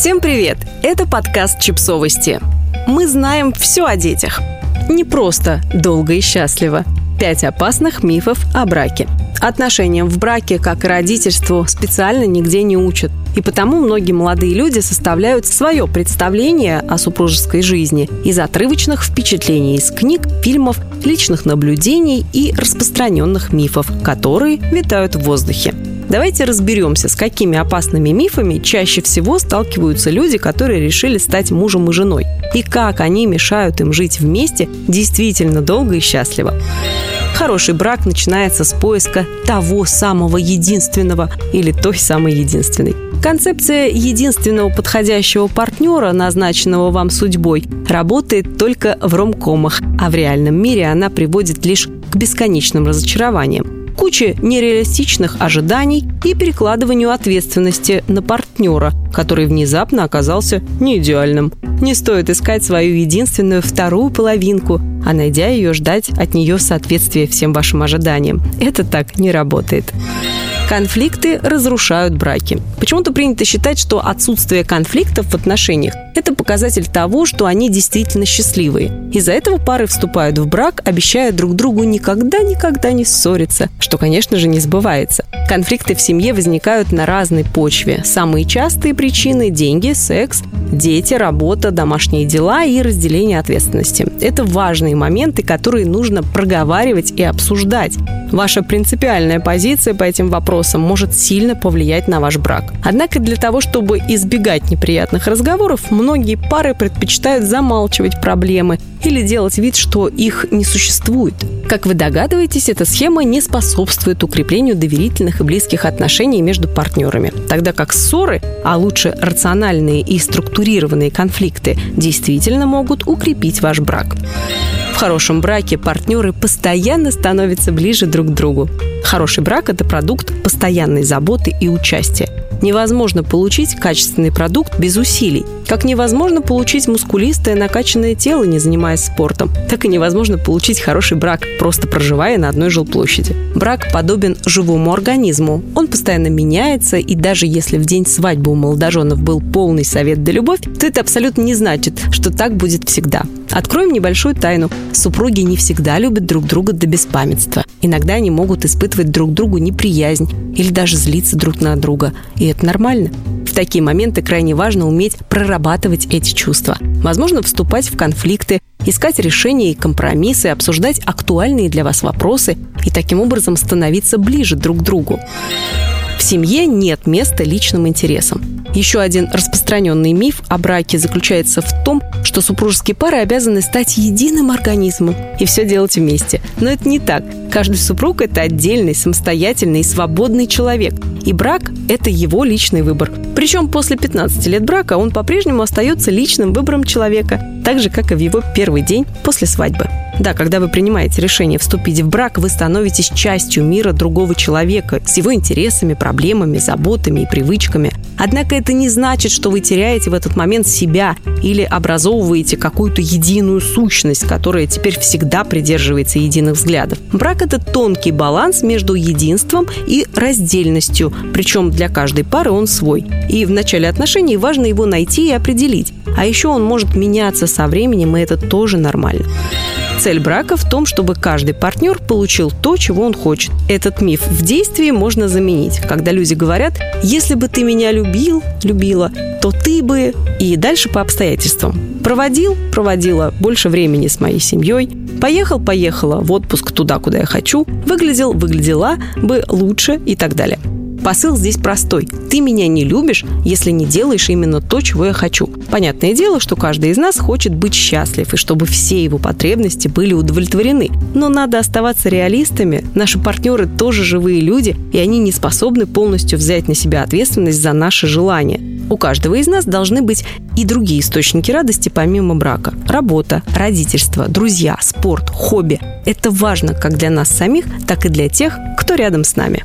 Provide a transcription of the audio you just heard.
Всем привет! Это подкаст «Чипсовости». Мы знаем все о детях. Не просто долго и счастливо. Пять опасных мифов о браке. Отношениям в браке, как и родительству, специально нигде не учат. И потому многие молодые люди составляют свое представление о супружеской жизни из отрывочных впечатлений из книг, фильмов, личных наблюдений и распространенных мифов, которые витают в воздухе. Давайте разберемся, с какими опасными мифами чаще всего сталкиваются люди, которые решили стать мужем и женой, и как они мешают им жить вместе действительно долго и счастливо. Хороший брак начинается с поиска того самого единственного или той самой единственной. Концепция единственного подходящего партнера, назначенного вам судьбой, работает только в ромкомах, а в реальном мире она приводит лишь к бесконечным разочарованиям куче нереалистичных ожиданий и перекладыванию ответственности на партнера, который внезапно оказался не идеальным. Не стоит искать свою единственную вторую половинку, а найдя ее, ждать от нее соответствия всем вашим ожиданиям. Это так не работает. Конфликты разрушают браки. Почему-то принято считать, что отсутствие конфликтов в отношениях – это показатель того, что они действительно счастливые. Из-за этого пары вступают в брак, обещая друг другу никогда-никогда не ссориться, что, конечно же, не сбывается. Конфликты в семье возникают на разной почве. Самые частые причины – деньги, секс, дети, работа, домашние дела и разделение ответственности. Это важные моменты, которые нужно проговаривать и обсуждать. Ваша принципиальная позиция по этим вопросам может сильно повлиять на ваш брак. Однако для того, чтобы избегать неприятных разговоров, многие пары предпочитают замалчивать проблемы или делать вид, что их не существует. Как вы догадываетесь, эта схема не способствует укреплению доверительных и близких отношений между партнерами, тогда как ссоры, а лучше рациональные и структурированные конфликты, действительно могут укрепить ваш брак хорошем браке партнеры постоянно становятся ближе друг к другу. Хороший брак – это продукт постоянной заботы и участия. Невозможно получить качественный продукт без усилий. Как невозможно получить мускулистое накачанное тело, не занимаясь спортом, так и невозможно получить хороший брак, просто проживая на одной жилплощади. Брак подобен живому организму. Он постоянно меняется, и даже если в день свадьбы у молодоженов был полный совет да любовь, то это абсолютно не значит, что так будет всегда. Откроем небольшую тайну. Супруги не всегда любят друг друга до беспамятства. Иногда они могут испытывать друг другу неприязнь или даже злиться друг на друга. И это нормально. В такие моменты крайне важно уметь прорабатывать эти чувства. Возможно, вступать в конфликты, искать решения и компромиссы, обсуждать актуальные для вас вопросы и таким образом становиться ближе друг к другу. В семье нет места личным интересам. Еще один распространенный миф о браке заключается в том, что супружеские пары обязаны стать единым организмом и все делать вместе. Но это не так. Каждый супруг – это отдельный, самостоятельный и свободный человек. И брак – это его личный выбор. Причем после 15 лет брака он по-прежнему остается личным выбором человека, так же, как и в его первый день после свадьбы. Да, когда вы принимаете решение вступить в брак, вы становитесь частью мира другого человека с его интересами, проблемами, заботами и привычками. Однако это не значит, что вы теряете в этот момент себя или образовываете какую-то единую сущность, которая теперь всегда придерживается единых взглядов. Брак – это тонкий баланс между единством и раздельностью, причем для каждой пары он свой. И в начале отношений важно его найти и определить. А еще он может меняться со временем, и это тоже нормально. Цель брака в том, чтобы каждый партнер получил то, чего он хочет. Этот миф в действии можно заменить, когда люди говорят «если бы ты меня любил, любила, то ты бы…» и дальше по обстоятельствам. Проводил, проводила больше времени с моей семьей, поехал, поехала в отпуск туда, куда я хочу, выглядел, выглядела бы лучше и так далее. Посыл здесь простой. Ты меня не любишь, если не делаешь именно то, чего я хочу. Понятное дело, что каждый из нас хочет быть счастлив и чтобы все его потребности были удовлетворены. Но надо оставаться реалистами. Наши партнеры тоже живые люди, и они не способны полностью взять на себя ответственность за наши желания. У каждого из нас должны быть и другие источники радости помимо брака. Работа, родительство, друзья, спорт, хобби. Это важно как для нас самих, так и для тех, кто рядом с нами.